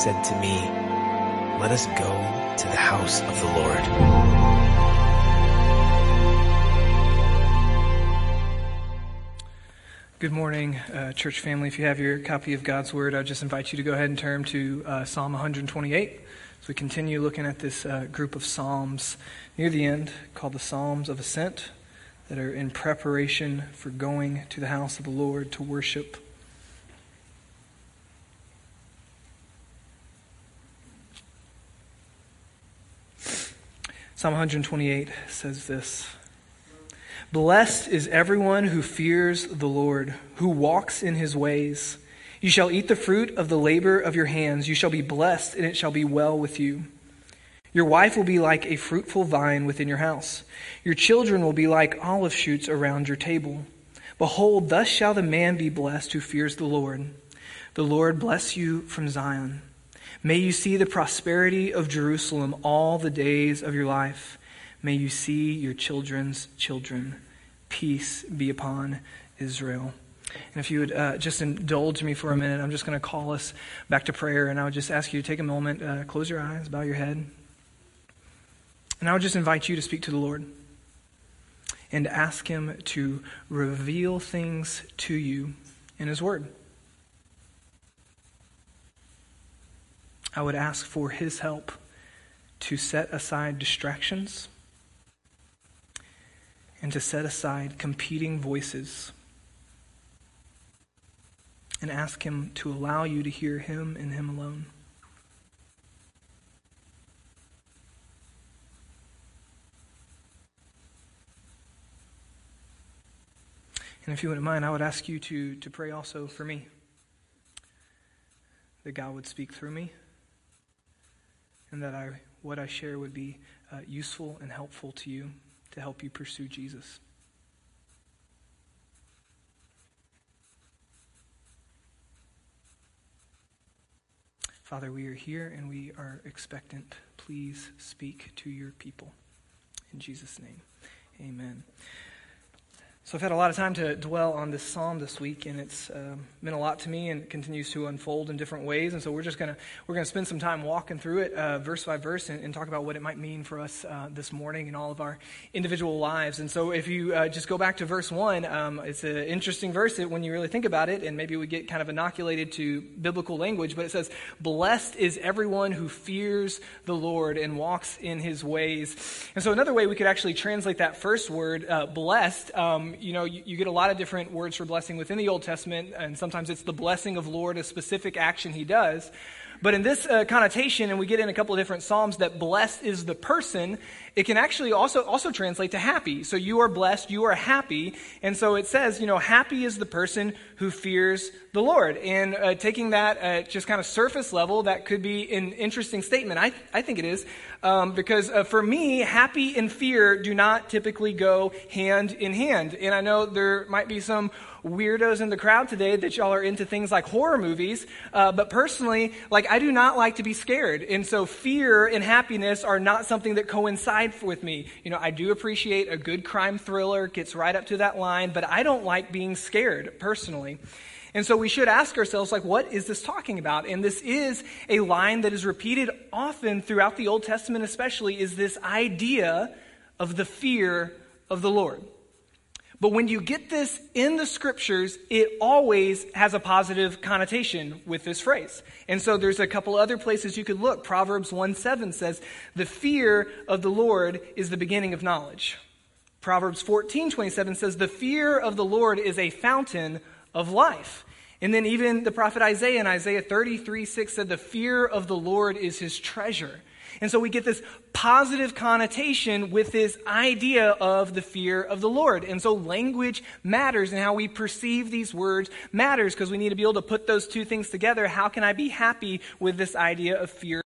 said to me, let us go to the house of the Lord. Good morning, uh, church family. If you have your copy of God's Word, I just invite you to go ahead and turn to uh, Psalm 128 as we continue looking at this uh, group of Psalms near the end called the Psalms of Ascent that are in preparation for going to the house of the Lord to worship. Psalm 128 says this Blessed is everyone who fears the Lord, who walks in his ways. You shall eat the fruit of the labor of your hands. You shall be blessed, and it shall be well with you. Your wife will be like a fruitful vine within your house. Your children will be like olive shoots around your table. Behold, thus shall the man be blessed who fears the Lord. The Lord bless you from Zion. May you see the prosperity of Jerusalem all the days of your life. May you see your children's children. Peace be upon Israel. And if you would uh, just indulge me for a minute, I'm just going to call us back to prayer, and I would just ask you to take a moment, uh, close your eyes, bow your head. And I would just invite you to speak to the Lord and ask Him to reveal things to you in His Word. I would ask for his help to set aside distractions and to set aside competing voices and ask him to allow you to hear him and him alone. And if you wouldn't mind, I would ask you to, to pray also for me that God would speak through me and that I, what I share would be uh, useful and helpful to you to help you pursue Jesus. Father, we are here and we are expectant. Please speak to your people. In Jesus' name, amen. So I've had a lot of time to dwell on this psalm this week, and it's um, meant a lot to me, and continues to unfold in different ways. And so we're just gonna we're gonna spend some time walking through it, uh, verse by verse, and, and, talk about what it might mean for us uh, this morning in all of our individual lives. And so if you uh, just go back to verse one, um, it's an interesting verse when you really think about it, and maybe we get kind of inoculated to biblical language, but it says, "Blessed is everyone who fears the Lord and walks in His ways." And so another way we could actually translate that first word, uh, "blessed." Um, you know, you, you, get a lot of different words for blessing within the Old Testament, and sometimes it's the blessing of Lord, a specific action he does. But in this uh, connotation, and we get in a couple of different Psalms that blessed is the person, it can actually also, also translate to happy. So you are blessed, you are happy. And so it says, you know, happy is the person who fears the Lord. And uh, taking that at just kind of surface level, that could be an interesting statement. I, I think it is. Um, because uh, for me, happy and fear do not typically go hand in hand. And I know there might be some weirdos in the crowd today that y'all are into things like horror movies. Uh, but personally, like I do not like to be scared. And so fear and happiness are not something that coincide with me. You know, I do appreciate a good crime thriller, gets right up to that line, but I don't like being scared personally. And so we should ask ourselves, like, what is this talking about? And this is a line that is repeated often throughout the Old Testament, especially, is this idea of the fear of the Lord. But when you get this in the scriptures, it always has a positive connotation with this phrase. And so there's a couple other places you could look. Proverbs 1 7 says, The fear of the Lord is the beginning of knowledge. Proverbs 14 27 says, The fear of the Lord is a fountain of life. And then even the prophet Isaiah in Isaiah 33 6 said, The fear of the Lord is his treasure. And so we get this positive connotation with this idea of the fear of the Lord. And so language matters and how we perceive these words matters because we need to be able to put those two things together. How can I be happy with this idea of fear?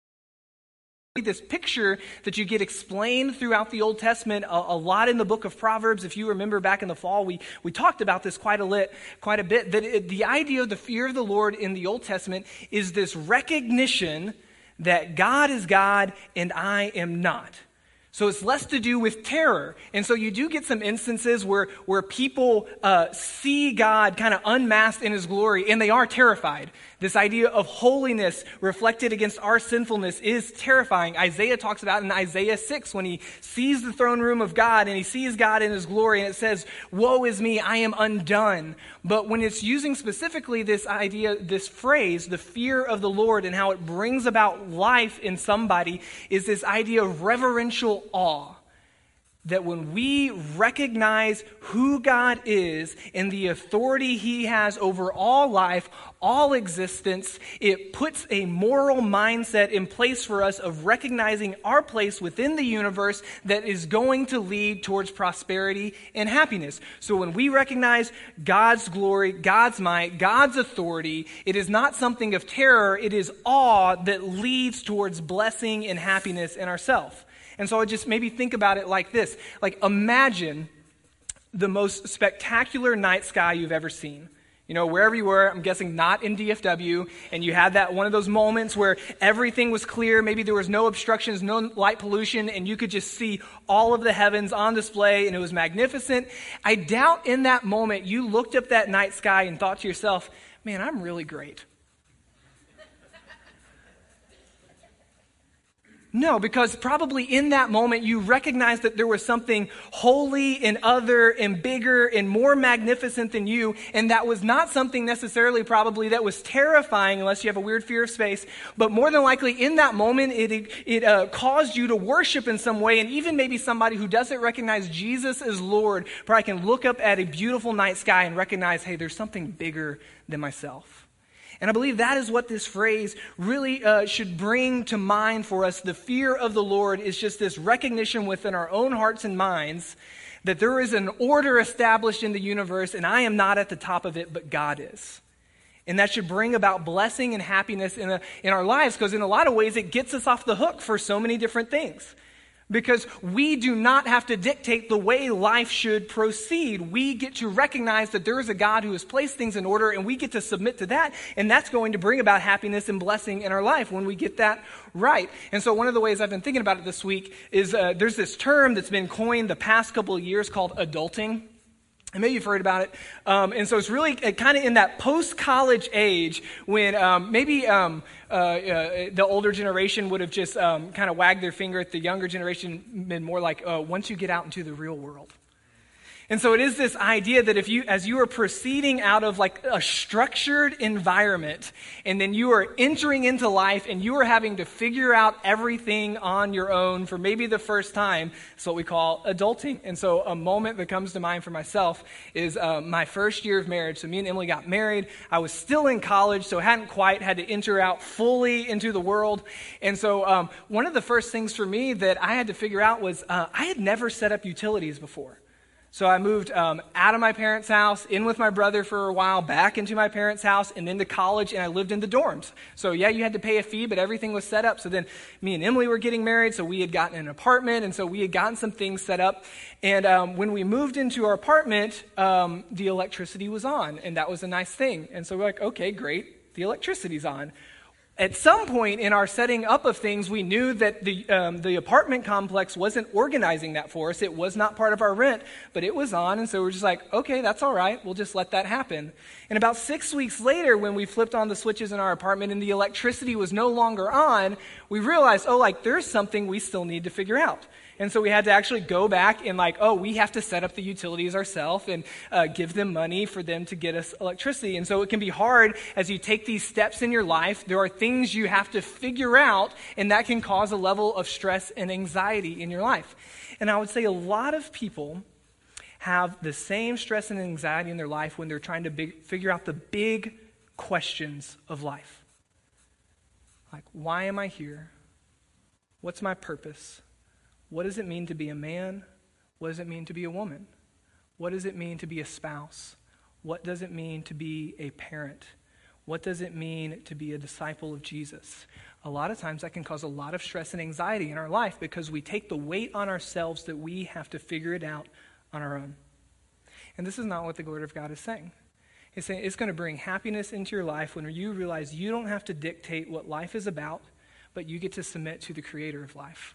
This picture that you get explained throughout the Old Testament a, a, lot in the book of Proverbs. If you remember back in the fall, we, we talked about this quite a, lit, quite a bit. That it, the idea of the fear of the Lord in the Old Testament is this recognition that God is God and I am not. So it's less to do with terror. And so you do get some instances where, where people uh, see God kind of unmasked in his glory and they are terrified. This idea of holiness reflected against our sinfulness is terrifying. Isaiah talks about in Isaiah 6 when he sees the throne room of God and he sees God in his glory and it says, Woe is me, I am undone. But when it's using specifically this idea, this phrase, the fear of the Lord and how it brings about life in somebody, is this idea of reverential awe that when we recognize who God is and the authority He has over all life, all existence, it puts a moral mindset in place for us of recognizing our place within the universe that is going to lead towards prosperity and happiness. So when we recognize God's glory, God's might, God's authority, it is not something of terror, it is awe that leads towards blessing and happiness in ourselves. And so I just maybe think about it like this like, imagine the most spectacular night sky you've ever seen. You know, wherever you were, I'm guessing not in DFW, and you had that one of those moments where everything was clear, maybe there was no obstructions, no light pollution, and you could just see all of the heavens on display, and it was magnificent. I doubt in that moment you looked up that night sky and thought to yourself, man, I'm really great. No, because probably in that moment you recognized that there was something holy and other and bigger and more magnificent than you, and that was not something necessarily probably that was terrifying unless you have a weird fear of space, but more than likely in that moment it, it uh, caused you to worship in some way, and even maybe somebody who doesn't recognize Jesus as Lord probably can look up at a beautiful night sky and recognize, hey, there's something bigger than myself. And I believe that is what this phrase really uh, should bring to mind for us. The fear of the Lord is just this recognition within our own hearts and minds that there is an order established in the universe, and I am not at the top of it, but God is. And that should bring about blessing and happiness in, a, in our lives because, in a lot of ways, it gets us off the hook for so many different things because we do not have to dictate the way life should proceed. We get to recognize that there is a God who has placed things in order, and we get to submit to that, and that's going to bring about happiness and blessing in our life when we get that right. And so, one of the ways I've been thinking about it this week is uh, there's this term that's been coined the past couple of years called adulting. And maybe you've heard about it. Um, and so it's really uh, kind of in that post college age when um, maybe um, uh, uh, the older generation would have just um, kind of wagged their finger at the younger generation, been more like, uh, once you get out into the real world. And so it is this idea that if you, as you are proceeding out of like a structured environment, and then you are entering into life and you are having to figure out everything on your own for maybe the first time, it's what we call adulting. And so a moment that comes to mind for myself is uh, my first year of marriage. So me and Emily got married. I was still in college, so hadn't quite had to enter out fully into the world. And so um, one of the first things for me that I had to figure out was uh, I had never set up utilities before. So I moved um, out of my parents' house, in with my brother for a while, back into my parents' house, and then to college, and I lived in the dorms. So yeah, you had to pay a fee, but everything was set up. So then me and Emily were getting married, so we had gotten an apartment, and so we had gotten some things set up. And um, when we moved into our apartment, um, the electricity was on, and that was a nice thing. And so we're like, okay, great, the electricity's on at some point in our setting up of things, we knew that the, um, the apartment complex wasn't organizing that for us. It was not part of our rent, but it was on. And so we're just like, okay, that's all right. We'll just let that happen. And about six weeks later, when we flipped on the switches in our apartment and the electricity was no longer on, we realized, oh, like, there's something we still need to figure out. And so we had to actually go back and, like, oh, we have to set up the utilities ourselves and uh, give them money for them to get us electricity. And so it can be hard as you take these steps in your life. There are things you have to figure out, and that can cause a level of stress and anxiety in your life. And I would say a lot of people have the same stress and anxiety in their life when they're trying to big, figure out the big questions of life. Like, why am I here? What's my purpose? What does it mean to be a man? What does it mean to be a woman? What does it mean to be a spouse? What does it mean to be a parent? What does it mean to be a disciple of Jesus? A lot of times that can cause a lot of stress and anxiety in our life because we take the weight on ourselves that we have to figure it out on our own. And this is not what the Word of God is saying. It's saying it's going to bring happiness into your life when you realize you don't have to dictate what life is about, but you get to submit to the Creator of life.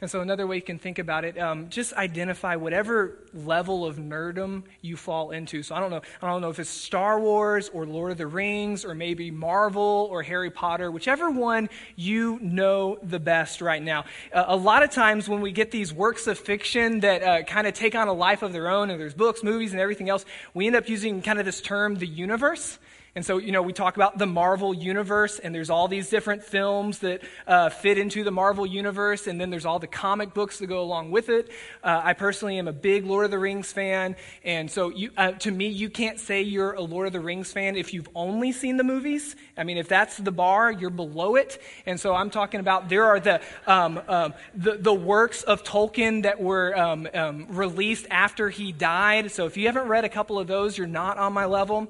And so, another way you can think about it, um, just identify whatever level of nerdom you fall into. So, I don't know. I don't know if it's Star Wars or Lord of the Rings or maybe Marvel or Harry Potter, whichever one you know the best right now. Uh, a lot of times when we get these works of fiction that uh, kind of take on a life of their own, and there's books, movies, and everything else, we end up using kind of this term, the universe. And so, you know, we talk about the Marvel universe, and there's all these different films that uh, fit into the Marvel universe, and then there's all the comic books that go along with it. Uh, I personally am a big Lord of the Rings fan, and so you, uh, to me, you can't say you're a Lord of the Rings fan if you've only seen the movies. I mean, if that's the bar, you're below it. And so I'm talking about there are the, um, um, the, the, works of Tolkien that were um, um released after he died. So if you haven't read a couple of those, you're not on my level.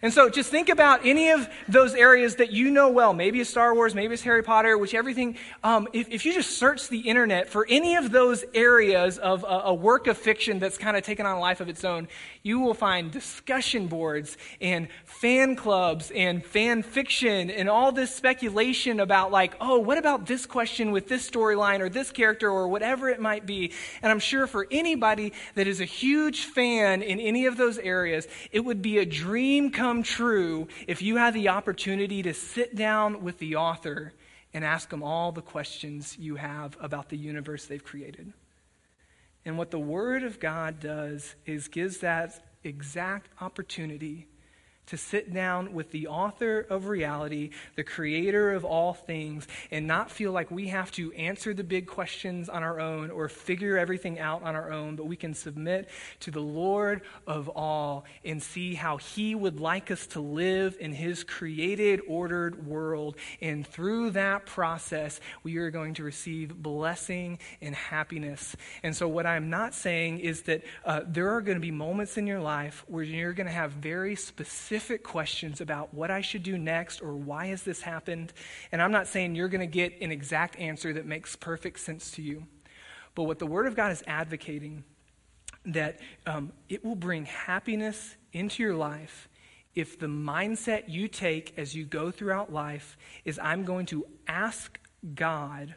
And so just think about any of those areas that you know well. Maybe it's Star Wars, maybe it's Harry Potter, which everything. Um, if, if, you just search the internet for any of those areas of a, a work of fiction that's kind of taken on a life of its own, you will find discussion boards and fan clubs and fan fiction and all this speculation about, like, oh, what about this question with this storyline or this character or whatever it might be. And I'm sure for anybody that is a huge fan in any of those areas, it would be a dream come come true if you had the opportunity to sit down with the author and ask them all the questions you have about the universe they've created. And what the Word of God does is gives that exact opportunity to sit down with the author of reality, the creator of all things, and not feel like we have to answer the big questions on our own or figure everything out on our own, but we can submit to the Lord of all and see how he would like us to live in his created, ordered world. And through that process, we are going to receive blessing and happiness. And so, what I'm not saying is that uh, there are going to be moments in your life where you're going to have very specific specific questions about what I should do next or why has this happened. And I'm not saying you're going to get an exact answer that makes perfect sense to you. But what the Word of God is advocating, that um, it will bring happiness into your life if the mindset you take as you go throughout life is I'm going to ask God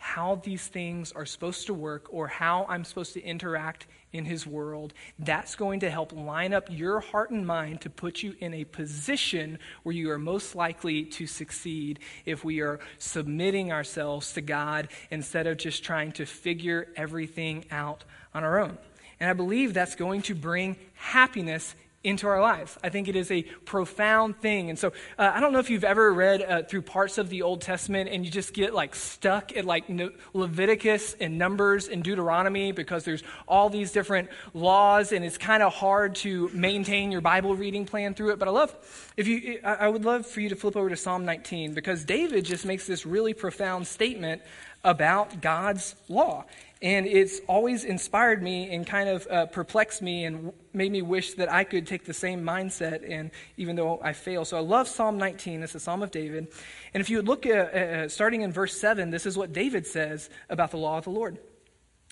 how these things are supposed to work or how I'm supposed to interact in His world, that's going to help line up your heart and mind to put you in a position where you are most likely to succeed if we are submitting ourselves to God instead of just trying to figure everything out on our own. And I believe that's going to bring happiness into our lives. I think it is a profound thing. And so uh, I don't know if you've ever read uh, through parts of the Old Testament and you just get like stuck at like Leviticus and Numbers and Deuteronomy because there's all these different laws and it's kind of hard to maintain your Bible reading plan through it. But I love, if you, I would love for you to flip over to Psalm 19 because David just makes this really profound statement about God's law. And it's always inspired me and kind of uh, perplexed me and made me wish that I could take the same mindset, and even though I fail. So I love Psalm 19. It's a Psalm of David. And if you would look at, uh, starting in verse 7, this is what David says about the law of the Lord.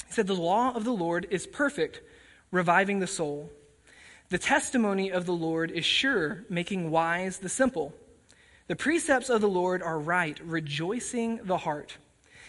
He said, The law of the Lord is perfect, reviving the soul. The testimony of the Lord is sure, making wise the simple. The precepts of the Lord are right, rejoicing the heart.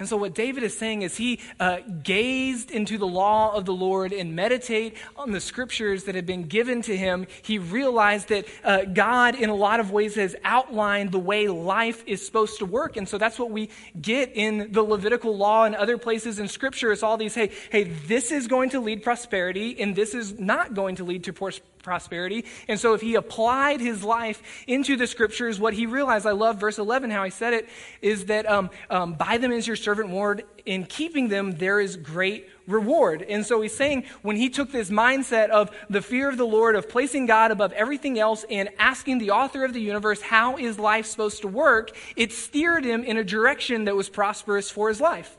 And so, what David is saying is he uh, gazed into the law of the Lord and meditate on the scriptures that had been given to him. He realized that uh, God, in a lot of ways, has outlined the way life is supposed to work. And so, that's what we get in the Levitical law and other places in scripture. It's all these, hey, hey, this is going to lead prosperity, and this is not going to lead to prosperity prosperity. And so if he applied his life into the scriptures, what he realized, I love verse 11, how he said it, is that um, um, by them is your servant warned. In keeping them, there is great reward. And so he's saying when he took this mindset of the fear of the Lord, of placing God above everything else, and asking the author of the universe, how is life supposed to work, it steered him in a direction that was prosperous for his life.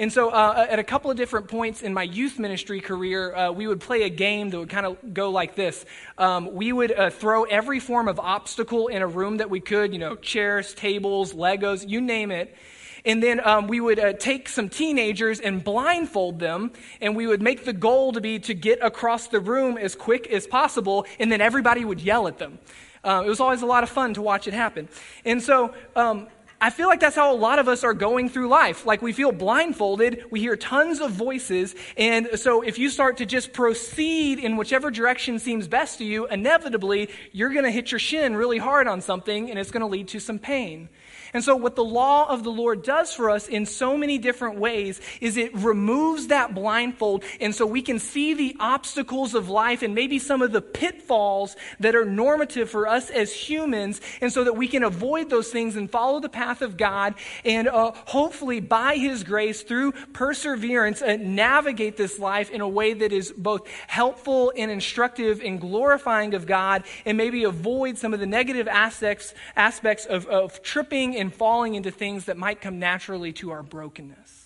And so, uh, at a couple of different points in my youth ministry career, uh, we would play a game that would kind of go like this. Um, we would uh, throw every form of obstacle in a room that we could, you know, chairs, tables, Legos, you name it. And then um, we would uh, take some teenagers and blindfold them, and we would make the goal to be to get across the room as quick as possible, and then everybody would yell at them. Uh, it was always a lot of fun to watch it happen. And so, um, I feel like that's how a lot of us are going through life. Like we feel blindfolded, we hear tons of voices, and so if you start to just proceed in whichever direction seems best to you, inevitably you're going to hit your shin really hard on something and it's going to lead to some pain. And so, what the law of the Lord does for us in so many different ways is it removes that blindfold. And so we can see the obstacles of life and maybe some of the pitfalls that are normative for us as humans. And so that we can avoid those things and follow the path of God. And uh, hopefully, by His grace, through perseverance, uh, navigate this life in a way that is both helpful and instructive and glorifying of God. And maybe avoid some of the negative aspects, aspects of, of tripping and falling into things that might come naturally to our brokenness.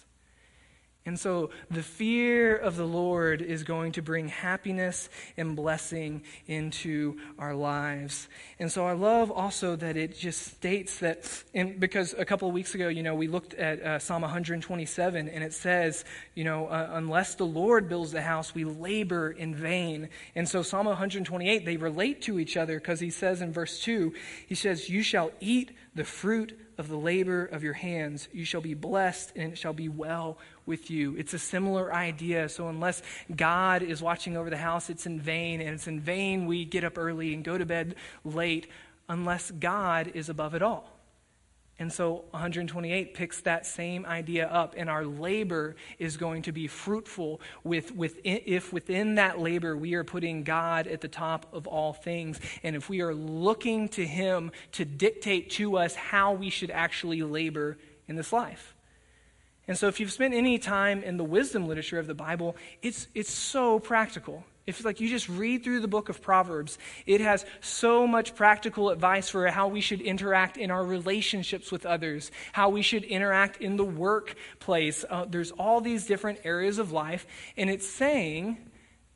And so the fear of the Lord is going to bring happiness and blessing into our lives. And so I love also that it just states that, and because a couple of weeks ago, you know, we looked at uh, Psalm 127 and it says, you know, uh, unless the Lord builds the house, we labor in vain. And so Psalm 128, they relate to each other because he says in verse 2, he says, You shall eat the fruit of the labor of your hands. You shall be blessed, and it shall be well with you. It's a similar idea. So, unless God is watching over the house, it's in vain. And it's in vain we get up early and go to bed late, unless God is above it all. And so 128 picks that same idea up, and our labor is going to be fruitful with, with, if within that labor we are putting God at the top of all things, and if we are looking to Him to dictate to us how we should actually labor in this life. And so, if you've spent any time in the wisdom literature of the Bible, it's, it's so practical. If like you just read through the book of Proverbs, it has so much practical advice for how we should interact in our relationships with others, how we should interact in the workplace. Uh, there's all these different areas of life, and it's saying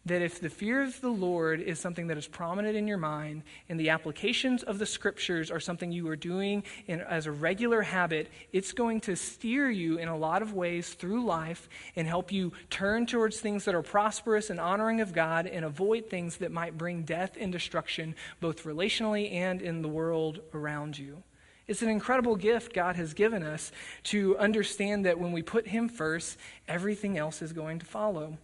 that if the fear of the Lord is something that is prominent in your mind and the applications of the scriptures are something you are doing in, as a regular habit, it's going to steer you in a lot of ways through life and help you turn towards things that are prosperous and honoring of God and avoid things that might bring death and destruction, both relationally and in the world around you. It's an incredible gift God has given us to understand that when we put Him first, everything else is going to follow.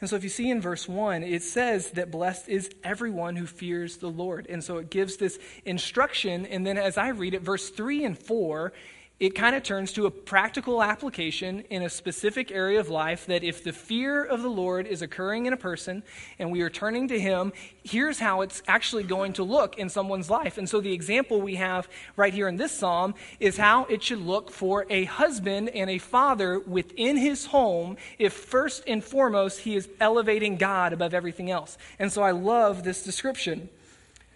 And so, if you see in verse 1, it says that blessed is everyone who fears the Lord. And so it gives this instruction. And then, as I read it, verse 3 and 4, it kind of turns to a practical application in a specific area of life that if the fear of the Lord is occurring in a person and we are turning to Him, here's how it's actually going to look in someone's life. And so the example we have right here in this psalm is how it should look for a husband and a father within his home if first and foremost he is elevating God above everything else. And so I love this description.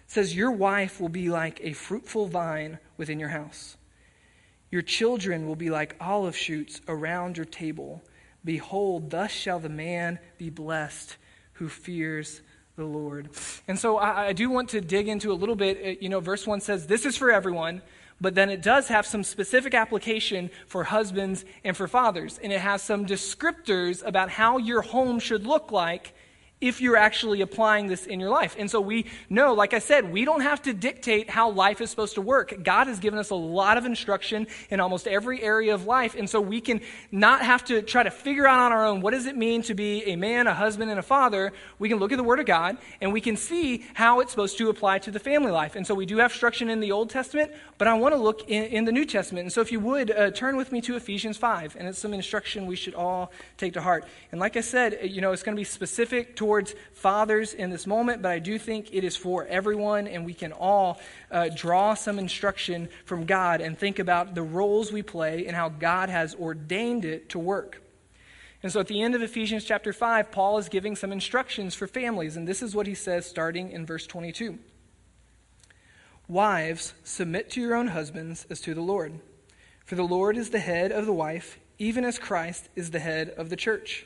It says, Your wife will be like a fruitful vine within your house your children will be like olive shoots around your table. Behold, thus shall the man be blessed who fears the Lord. And so I, I, do want to dig into a little bit. Uh, you know, verse 1 says, This is for everyone, but then it does have some specific application for husbands and for fathers. And it has some descriptors about how your home should look like if you're actually applying this in your life. And so we know, like I said, we don't have to dictate how life is supposed to work. God has given us a lot of instruction in almost every area of life. And so we can not have to try to figure out on our own what does it mean to be a man, a husband, and a father. We can look at the Word of God and we can see how it's supposed to apply to the family life. And so we do have instruction in the Old Testament, but I want to look in, in the New Testament. And so if you would, uh, turn with me to Ephesians 5. And it's some instruction we should all take to heart. And like I said, you know, it's going to be specific to towards fathers in this moment, but I do think it is for everyone, and we can all uh, draw some instruction from God and think about the roles we play and how God has ordained it to work. And so at the end of Ephesians chapter 5, Paul is giving some instructions for families, and this is what he says starting in verse 22. Wives, submit to your own husbands as to the Lord. For the Lord is the head of the wife, even as Christ is the head of the church,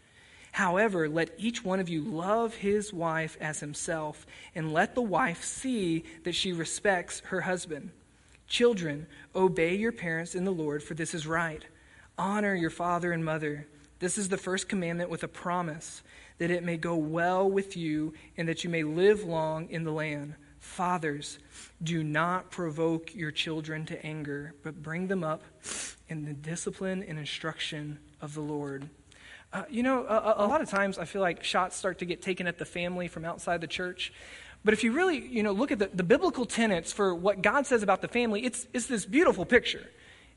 However, let each one of you love his wife as himself, and let the wife see that she respects her husband. Children, obey your parents in the Lord, for this is right. Honor your father and mother. This is the first commandment with a promise that it may go well with you and that you may live long in the land. Fathers, do not provoke your children to anger, but bring them up in the discipline and instruction of the Lord. Uh, you know, a, a, lot of times I feel like shots start to get taken at the family from outside the church. But if you really, you know, look at the, the biblical tenets for what God says about the family, it's, it's this beautiful picture.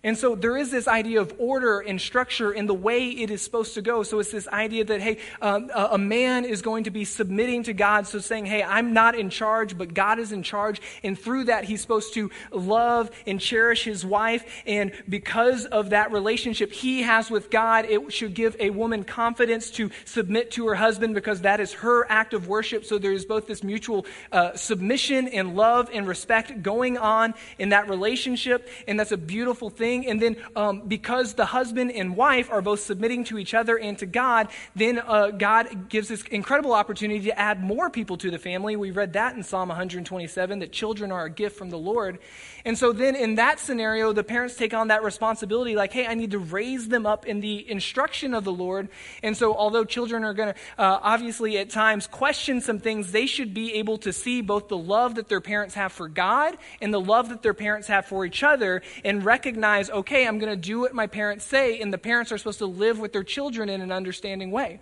And so there is this idea of order and structure in the way it is supposed to go. So it's this idea that, hey, um, a, man is going to be submitting to God. So saying, hey, I'm not in charge, but God is in charge. And through that, he's supposed to love and cherish his wife. And because of that relationship he has with God, it should give a woman confidence to submit to her husband because that is her act of worship. So there is both this mutual uh, submission and love and respect going on in that relationship. And that's a beautiful thing And then um, because the husband and wife are both submitting to each other and to God, then uh, God gives this incredible opportunity to add more people to the family. We read that in Psalm 127 that children are a gift from the Lord. And so then in that scenario, the parents take on that responsibility like, hey, I need to raise them up in the instruction of the Lord. And so although children are going to uh, obviously at times question some things, they should be able to see both the love that their parents have for God and the love that their parents have for each other and recognize, okay, I'm going to do what my parents say, and the parents are supposed to live with their children in an understanding way.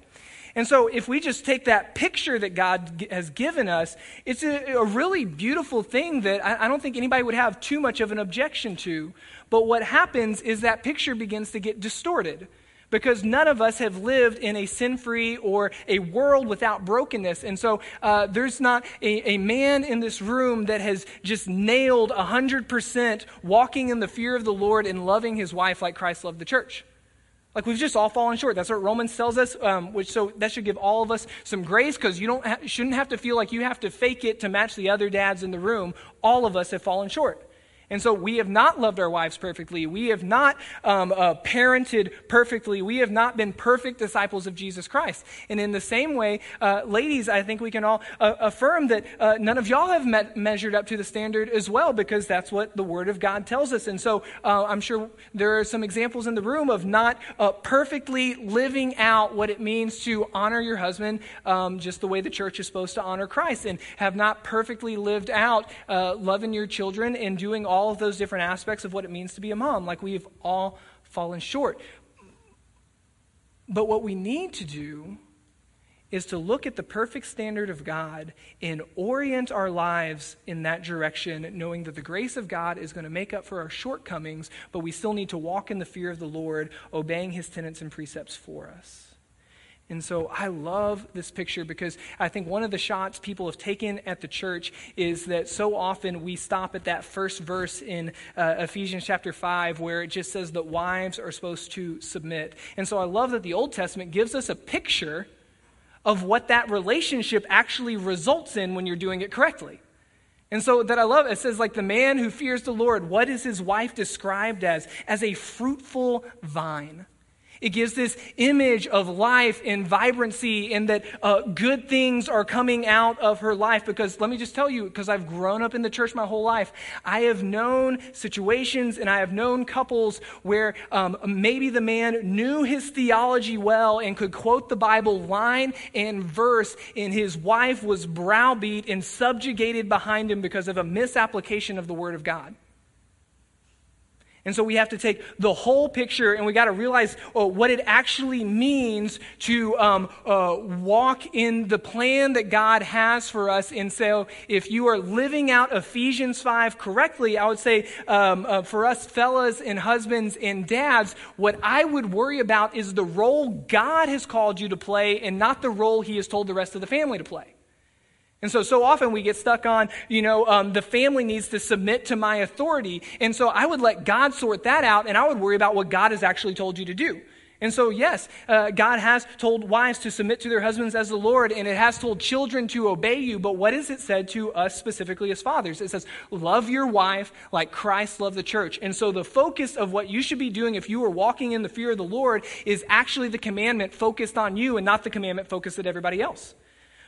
And so, if we just take that picture that God has given us, it's a, a really beautiful thing that I, I don't think anybody would have too much of an objection to. But what happens is that picture begins to get distorted because none of us have lived in a sin free or a world without brokenness. And so uh, there's not a, a, man in this room that has just nailed 100% walking in the fear of the Lord and loving his wife like Christ loved the church. Like we've just all fallen short. That's what Romans tells us. Um, which so that should give all of us some grace because you don't ha- shouldn't have to feel like you have to fake it to match the other dads in the room. All of us have fallen short. And so we have not loved our wives perfectly. We have not um, uh, parented perfectly. We have not been perfect disciples of Jesus Christ. And in the same way, uh, ladies, I think we can all uh, affirm that uh, none of y'all have met, measured up to the standard as well, because that's what the Word of God tells us. And so uh, I'm sure there are some examples in the room of not uh, perfectly living out what it means to honor your husband um, just the way the church is supposed to honor Christ, and have not perfectly lived out loving your children and doing all all of those different aspects of what it means to be a mom. Like we've all fallen short. But what we need to do is to look at the perfect standard of God and orient our lives in that direction, knowing that the grace of God is going to make up for our shortcomings, but we still need to walk in the fear of the Lord, obeying his tenets and precepts for us. And so I love this picture because I think one of the shots people have taken at the church is that so often we stop at that first verse in uh, Ephesians chapter 5 where it just says that wives are supposed to submit. And so I love that the Old Testament gives us a picture of what that relationship actually results in when you're doing it correctly. And so that I love it says like the man who fears the Lord, what is his wife described as? As a fruitful vine It gives this image of life and vibrancy, and that uh, good things are coming out of her life. Because let me just tell you, because I've grown up in the church my whole life, I have known situations and I have known couples where um, maybe the man knew his theology well and could quote the Bible line and verse, and his wife was browbeat and subjugated behind him because of a misapplication of the Word of God. And so we have to take the whole picture and we got to realize uh, what it actually means to um, uh, walk in the plan that God has for us. And so if you are living out Ephesians 5 correctly, I would say um, uh, for us fellas and husbands and dads, what I would worry about is the role God has called you to play and not the role he has told the rest of the family to play. And so, so often we get stuck on, you know, um, the family needs to submit to my authority. And so I would let God sort that out and I would worry about what God has actually told you to do. And so, yes, uh, God has told wives to submit to their husbands as the Lord, and it has told children to obey you. But what is it said to us specifically as fathers? It says, Love your wife like Christ loved the church. And so, the focus of what you should be doing if you are walking in the fear of the Lord is actually the commandment focused on you and not the commandment focused at everybody else.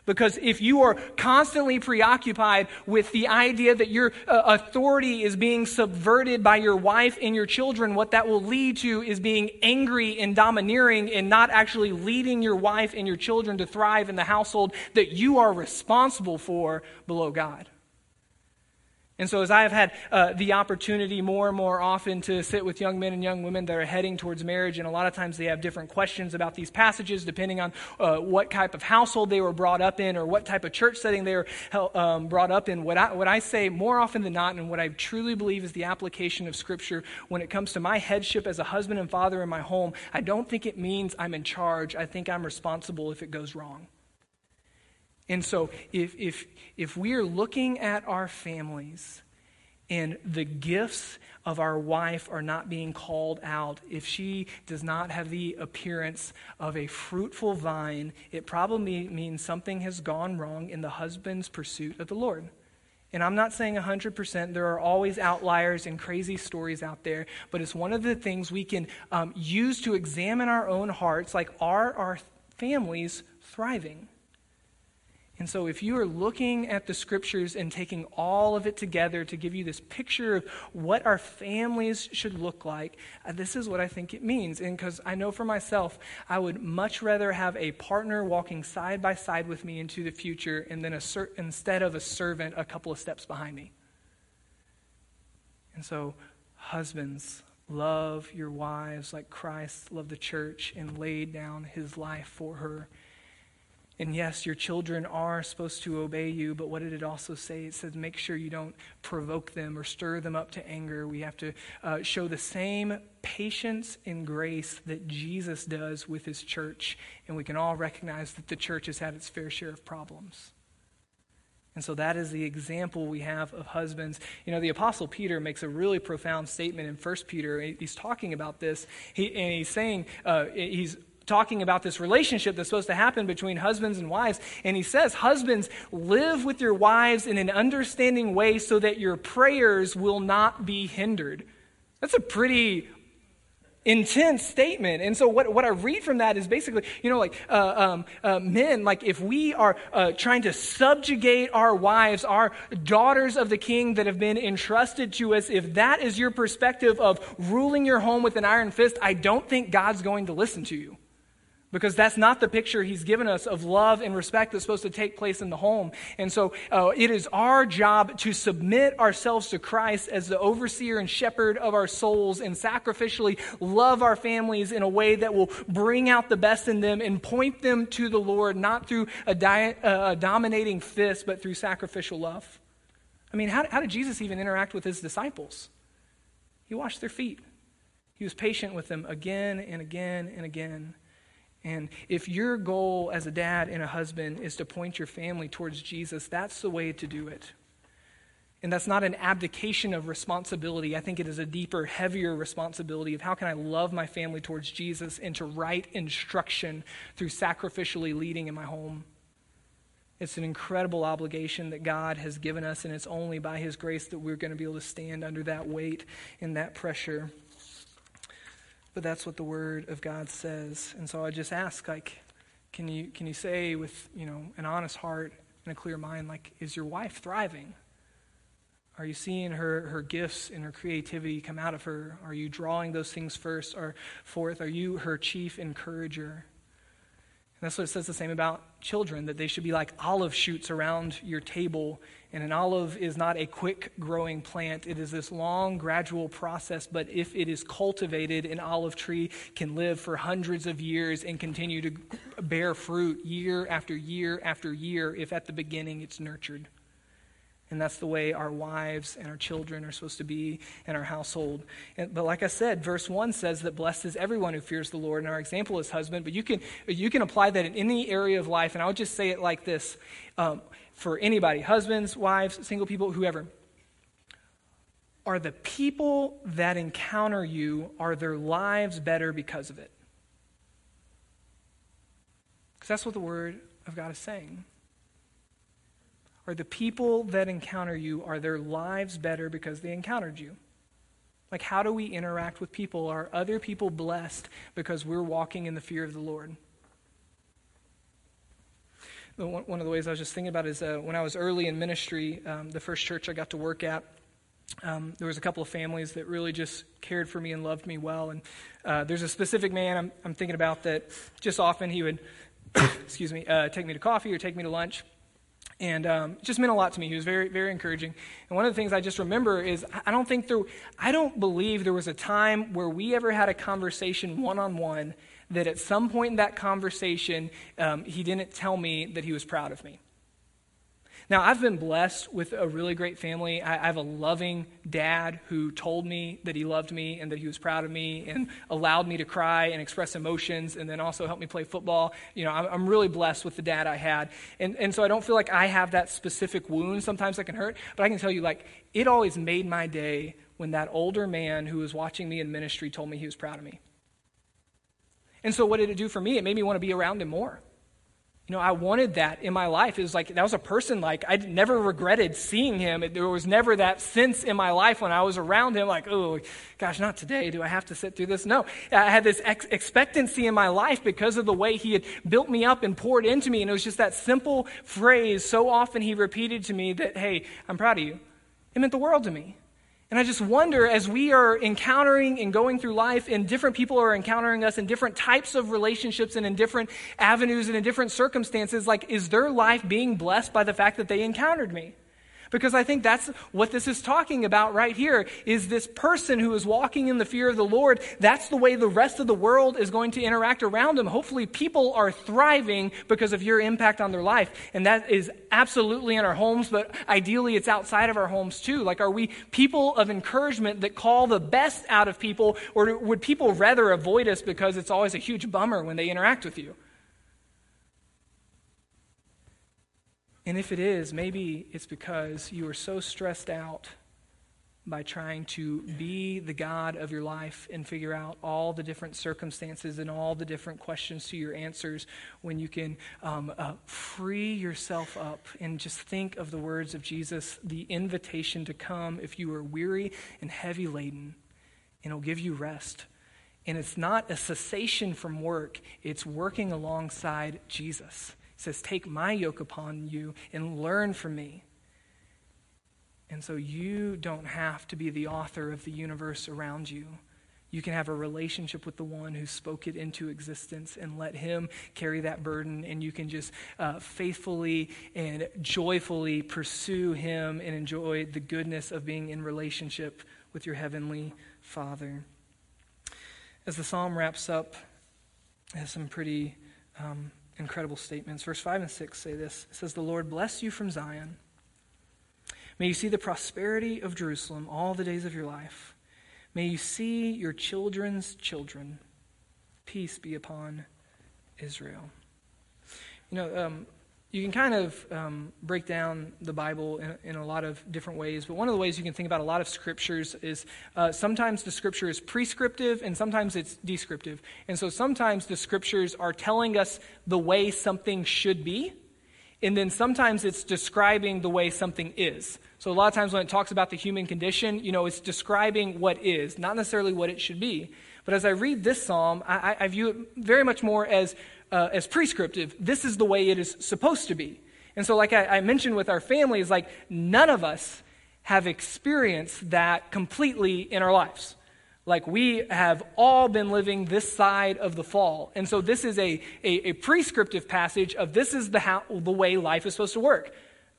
Because if you are constantly preoccupied with the idea that your uh, authority is being subverted by your wife and your children, what that will lead to is being angry and domineering and not actually leading your wife and your children to thrive in the household that you are responsible for below God. And so, as I have had uh, the opportunity more and more often to sit with young men and young women that are heading towards marriage, and a lot of times they have different questions about these passages depending on uh, what type of household they were brought up in or what type of church setting they were um, brought up in, what I, what I say more often than not, and what I truly believe is the application of Scripture when it comes to my headship as a husband and father in my home, I don't think it means I'm in charge. I think I'm responsible if it goes wrong. And so, if, if, if we are looking at our families and the gifts of our wife are not being called out, if she does not have the appearance of a fruitful vine, it probably means something has gone wrong in the husband's pursuit of the Lord. And I'm not saying 100%. There are always outliers and crazy stories out there. But it's one of the things we can um, use to examine our own hearts like, are our families thriving? And so, if you are looking at the scriptures and taking all of it together to give you this picture of what our families should look like, uh, this is what I think it means. And because I know for myself, I would much rather have a partner walking side by side with me into the future and then a ser- instead of a servant a couple of steps behind me. And so, husbands, love your wives like Christ loved the church and laid down his life for her. And yes, your children are supposed to obey you, but what did it also say? It says make sure you don't provoke them or stir them up to anger. We have to uh, show the same patience and grace that Jesus does with his church, and we can all recognize that the church has had its fair share of problems. And so that is the example we have of husbands. You know, the Apostle Peter makes a really profound statement in 1 Peter. He's talking about this, he, and he's saying, uh, he's talking about this relationship that's supposed to happen between husbands and wives. And he says, Husbands, live with your wives in an understanding way so that your prayers will not be hindered. That's a pretty intense statement. And so, what, what I read from that is basically, you know, like uh, um, uh, men, like if we are uh, trying to subjugate our wives, our daughters of the king that have been entrusted to us, if that is your perspective of ruling your home with an iron fist, I don't think God's going to listen to you because that's not the picture he's given us of love and respect that's supposed to take place in the home. And so uh, it is our job to submit ourselves to Christ as the overseer and shepherd of our souls and sacrificially love our families in a way that will bring out the best in them and point them to the Lord, not through a, di- uh, a dominating fist, but through sacrificial love. I mean, how, how did Jesus even interact with his disciples? He washed their feet. He was patient with them again and again and again. And if your goal as a dad and a husband is to point your family towards Jesus, that's the way to do it. And that's not an abdication of responsibility. I think it is a deeper, heavier responsibility of how can I love my family towards Jesus and to write instruction through sacrificially leading in my home. It's an incredible obligation that God has given us, and it's only by His grace that we're going to be able to stand under that weight and that pressure. But that's what the Word of God says. And so I just ask, like, can you, can you say with, you know, an honest heart and a clear mind, like, is your wife thriving? Are you seeing her, her gifts and her creativity come out of her? Are you drawing those things first or forth? Are you her chief encourager? That's what it says the same about children, that they should be like olive shoots around your table. And an olive is not a quick growing plant, it is this long, gradual process. But if it is cultivated, an olive tree can live for hundreds of years and continue to bear fruit year after year after year if at the beginning it's nurtured. And that's the way our wives and our children are supposed to be in our household. And, but like I said, verse 1 says that blessed is everyone who fears the Lord. And our example is husband. But you can, you can apply that in any area of life. And I would just say it like this um, for anybody husbands, wives, single people, whoever. Are the people that encounter you, are their lives better because of it? Because that's what the Word of God is saying. Are the people that encounter you, are their lives better because they encountered you? Like, how do we interact with people? Are other people blessed because we're walking in the fear of the Lord? One of the ways I was just thinking about is uh, when I was early in ministry, um, the first church I got to work at, um, there was a couple of families that really just cared for me and loved me well. And uh, there's a specific man I'm, I'm, thinking about that just often he would, excuse me, uh, take me to coffee or take me to lunch. And um, it just meant a lot to me. He was very, very encouraging. And one of the things I just remember is I don't think there, I don't believe there was a time where we ever had a conversation one on one that at some point in that conversation, um, he didn't tell me that he was proud of me. Now, I've been blessed with a really great family. I, I, have a loving dad who told me that he loved me and that he was proud of me and allowed me to cry and express emotions and then also helped me play football. You know, I'm, I'm really blessed with the dad I had. And, and so I don't feel like I have that specific wound. Sometimes that can hurt. But I can tell you, like, it always made my day when that older man who was watching me in ministry told me he was proud of me. And so what did it do for me? It made me want to be around him more. You know, I wanted that in my life. It was like, that was a person like, I never regretted seeing him. There was never that sense in my life when I was around him, like, oh, gosh, not today. Do I have to sit through this? No. I had this ex- expectancy in my life because of the way he had built me up and poured into me. And it was just that simple phrase so often he repeated to me that, hey, I'm proud of you. It meant the world to me. And I just wonder as we are encountering and going through life, and different people are encountering us in different types of relationships and in different avenues and in different circumstances, like, is their life being blessed by the fact that they encountered me? Because I think that's what this is talking about right here is this person who is walking in the fear of the Lord. That's the way the rest of the world is going to interact around them. Hopefully, people are thriving because of your impact on their life. And that is absolutely in our homes, but ideally it's outside of our homes too. Like, are we people of encouragement that call the best out of people, or would people rather avoid us because it's always a huge bummer when they interact with you? And if it is, maybe it's because you are so stressed out by trying to be the God of your life and figure out all the different circumstances and all the different questions to your answers when you can um, uh, free yourself up and just think of the words of Jesus, the invitation to come if you are weary and heavy laden, and it'll give you rest. And it's not a cessation from work, it's working alongside Jesus says, Take my yoke upon you and learn from me. And so you don't have to be the author of the universe around you. You can have a relationship with the one who spoke it into existence and let him carry that burden, and you can just uh, faithfully and joyfully pursue him and enjoy the goodness of being in relationship with your heavenly Father. As the psalm wraps up, it has some pretty um, incredible statements. Verse 5 and 6 say this It says, The Lord bless you from Zion. May you see the prosperity of Jerusalem all the days of your life. May you see your children's children. Peace be upon Israel. You know, um, you can kind of um, break down the Bible in, in, a lot of different ways, but one of the ways you can think about a lot of scriptures is uh, sometimes the scripture is prescriptive and sometimes it's descriptive. And so sometimes the scriptures are telling us the way something should be, and then sometimes it's describing the way something is. So a lot of times when it talks about the human condition, you know, it's describing what is, not necessarily what it should be. But as I read this psalm, I, I view it very much more as, uh, as prescriptive. This is the way it is supposed to be. And so, like I, I mentioned with our families, like none of us have experienced that completely in our lives. Like we have all been living this side of the fall. And so this is a, a, a prescriptive passage of this is the, how, the way life is supposed to work.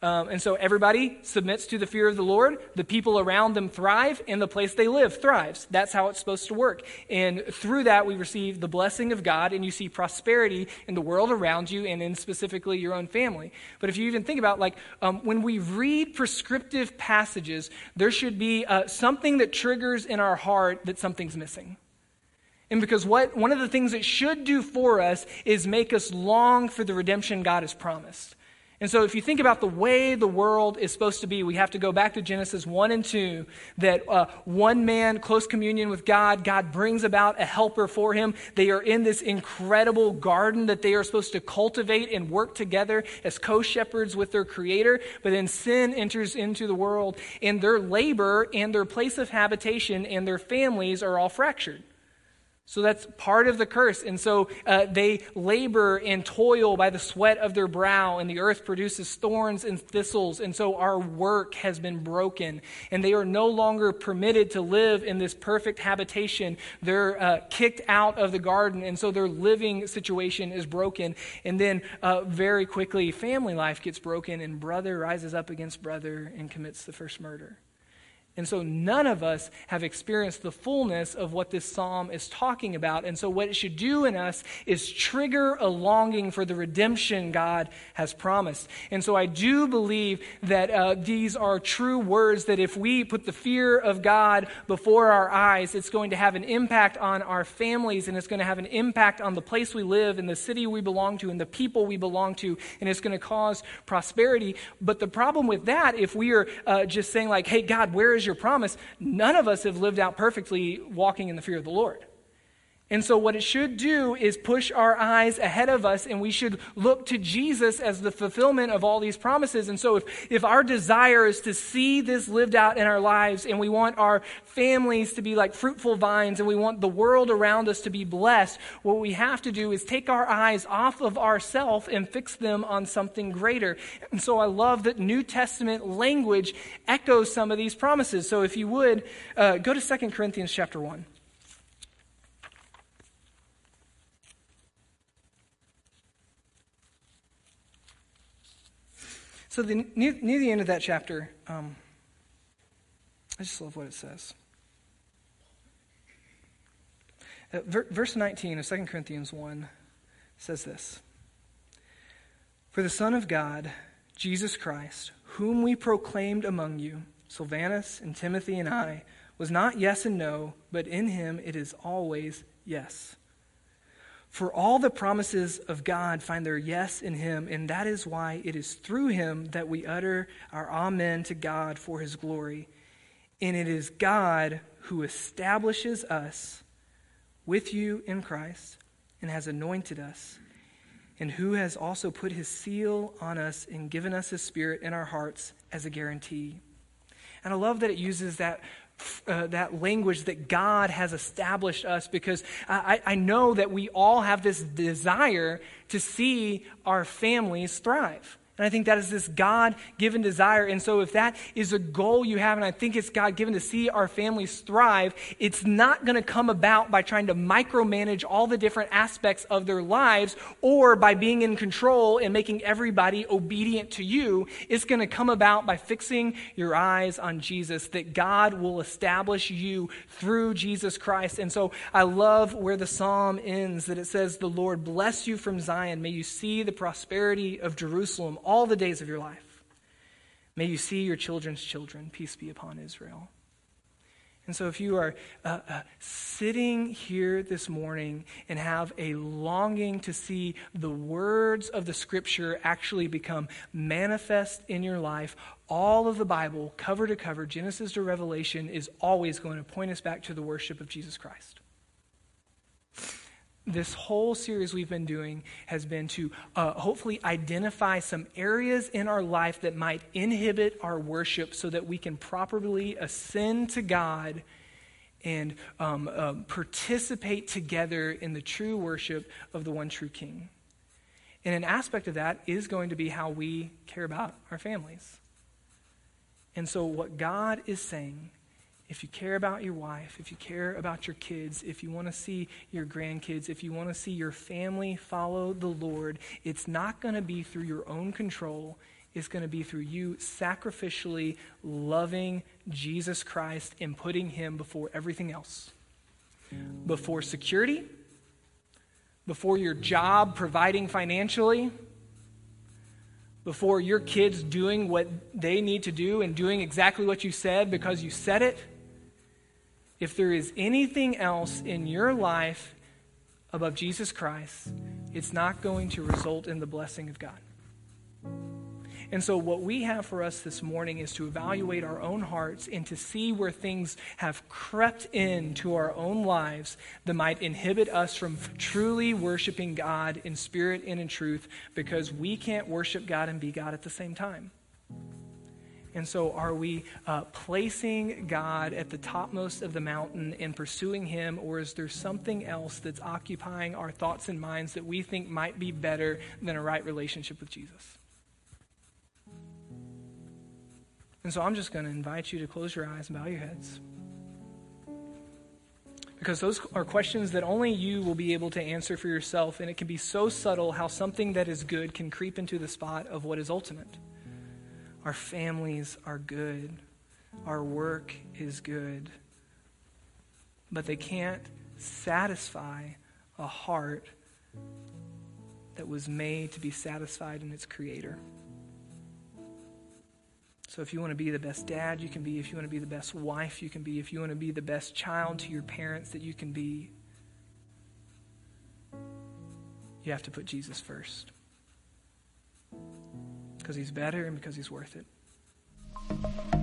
Um, and so everybody submits to the fear of the Lord. The people around them thrive, and the place they live thrives. That's how it's supposed to work. And through that, we receive the blessing of God, and you see prosperity in the world around you and in specifically your own family. But if you even think about, like, um, when we read prescriptive passages, there should be uh, something that triggers in our heart that something's missing. And because what, one of the things it should do for us is make us long for the redemption God has promised. And so, if you think about the way the world is supposed to be, we have to go back to Genesis 1 and 2 that uh, one man, close communion with God, God brings about a helper for him. They are in this incredible garden that they are supposed to cultivate and work together as co shepherds with their Creator. But then sin enters into the world, and their labor and their place of habitation and their families are all fractured. So that's part of the curse. And so uh, they labor and toil by the sweat of their brow, and the earth produces thorns and thistles. And so our work has been broken, and they are no longer permitted to live in this perfect habitation. They're uh, kicked out of the garden, and so their living situation is broken. And then uh, very quickly, family life gets broken, and brother rises up against brother and commits the first murder. And so none of us have experienced the fullness of what this psalm is talking about. And so what it should do in us is trigger a longing for the redemption God has promised. And so I do believe that uh, these are true words that if we put the fear of God before our eyes, it's going to have an impact on our families and it's going to have an impact on the place we live and the city we belong to and the people we belong to. And it's going to cause prosperity. But the problem with that, if we are uh, just saying like, hey, God, where is your promise, none of us have lived out perfectly walking in the fear of the Lord. And so, what it should do is push our eyes ahead of us, and we should look to Jesus as the fulfillment of all these promises. And so, if, if our desire is to see this lived out in our lives, and we want our families to be like fruitful vines, and we want the world around us to be blessed, what we have to do is take our eyes off of ourselves and fix them on something greater. And so, I love that New Testament language echoes some of these promises. So, if you would, uh, go to 2 Corinthians chapter 1. So the, near, near, the end of that chapter, um, I just love what it says. Uh, ver, verse 19 of 2 Corinthians 1 says this For the Son of God, Jesus Christ, whom we proclaimed among you, Silvanus and Timothy and I, was not yes and no, but in him it is always yes. For all the promises of God find their yes in him, and that is why it is through him that we utter our amen to God for his glory. And it is God who establishes us with you in Christ and has anointed us, and who has also put his seal on us and given us his spirit in our hearts as a guarantee. And I love that it uses that uh, that language that God has established us because I, I know that we all have this desire to see our families thrive. And I think that is this God given desire. And so, if that is a goal you have, and I think it's God given to see our families thrive, it's not going to come about by trying to micromanage all the different aspects of their lives or by being in control and making everybody obedient to you. It's going to come about by fixing your eyes on Jesus, that God will establish you through Jesus Christ. And so, I love where the psalm ends that it says, The Lord bless you from Zion. May you see the prosperity of Jerusalem all the days of your life. May you see your children's children. Peace be upon Israel. And so, if you are uh, uh, sitting here this morning and have a longing to see the words of the scripture actually become manifest in your life, all of the Bible, cover to cover, Genesis to Revelation, is always going to point us back to the worship of Jesus Christ this whole series we've been doing has been to uh, hopefully identify some areas in our life that might inhibit our worship so that we can properly ascend to God and um, uh, participate together in the true worship of the one true King. And an aspect of that is going to be how we care about our families. And so, what God is saying, if you care about your wife, if you care about your kids, if you want to see your grandkids, if you want to see your family follow the Lord, it's not going to be through your own control. It's going to be through you sacrificially loving Jesus Christ and putting him before everything else. Before security, before your job providing financially, before your kids doing what they need to do and doing exactly what you said because you said it, if there is anything else in your life above Jesus Christ, it's not going to result in the blessing of God. And so, what we have for us this morning is to evaluate our own hearts and to see where things have crept into our own lives that might inhibit us from truly worshiping God in spirit and in truth because we can't worship God and be God at the same time. And so, are we uh, placing God at the topmost of the mountain and pursuing Him, or is there something else that's occupying our thoughts and minds that we think might be better than a right relationship with Jesus? And so I'm just going to invite you to close your eyes and bow your heads. Because those are questions that only you will be able to answer for yourself, and it can be so subtle how something that is good can creep into the spot of what is ultimate. Our families are good, our work is good, but they can't satisfy a heart that was made to be satisfied in its creator. So, if you want to be the best dad you can be, if you want to be the best wife you can be, if you want to be the best child to your parents that you can be, you have to put Jesus first because he's better and because he's worth it.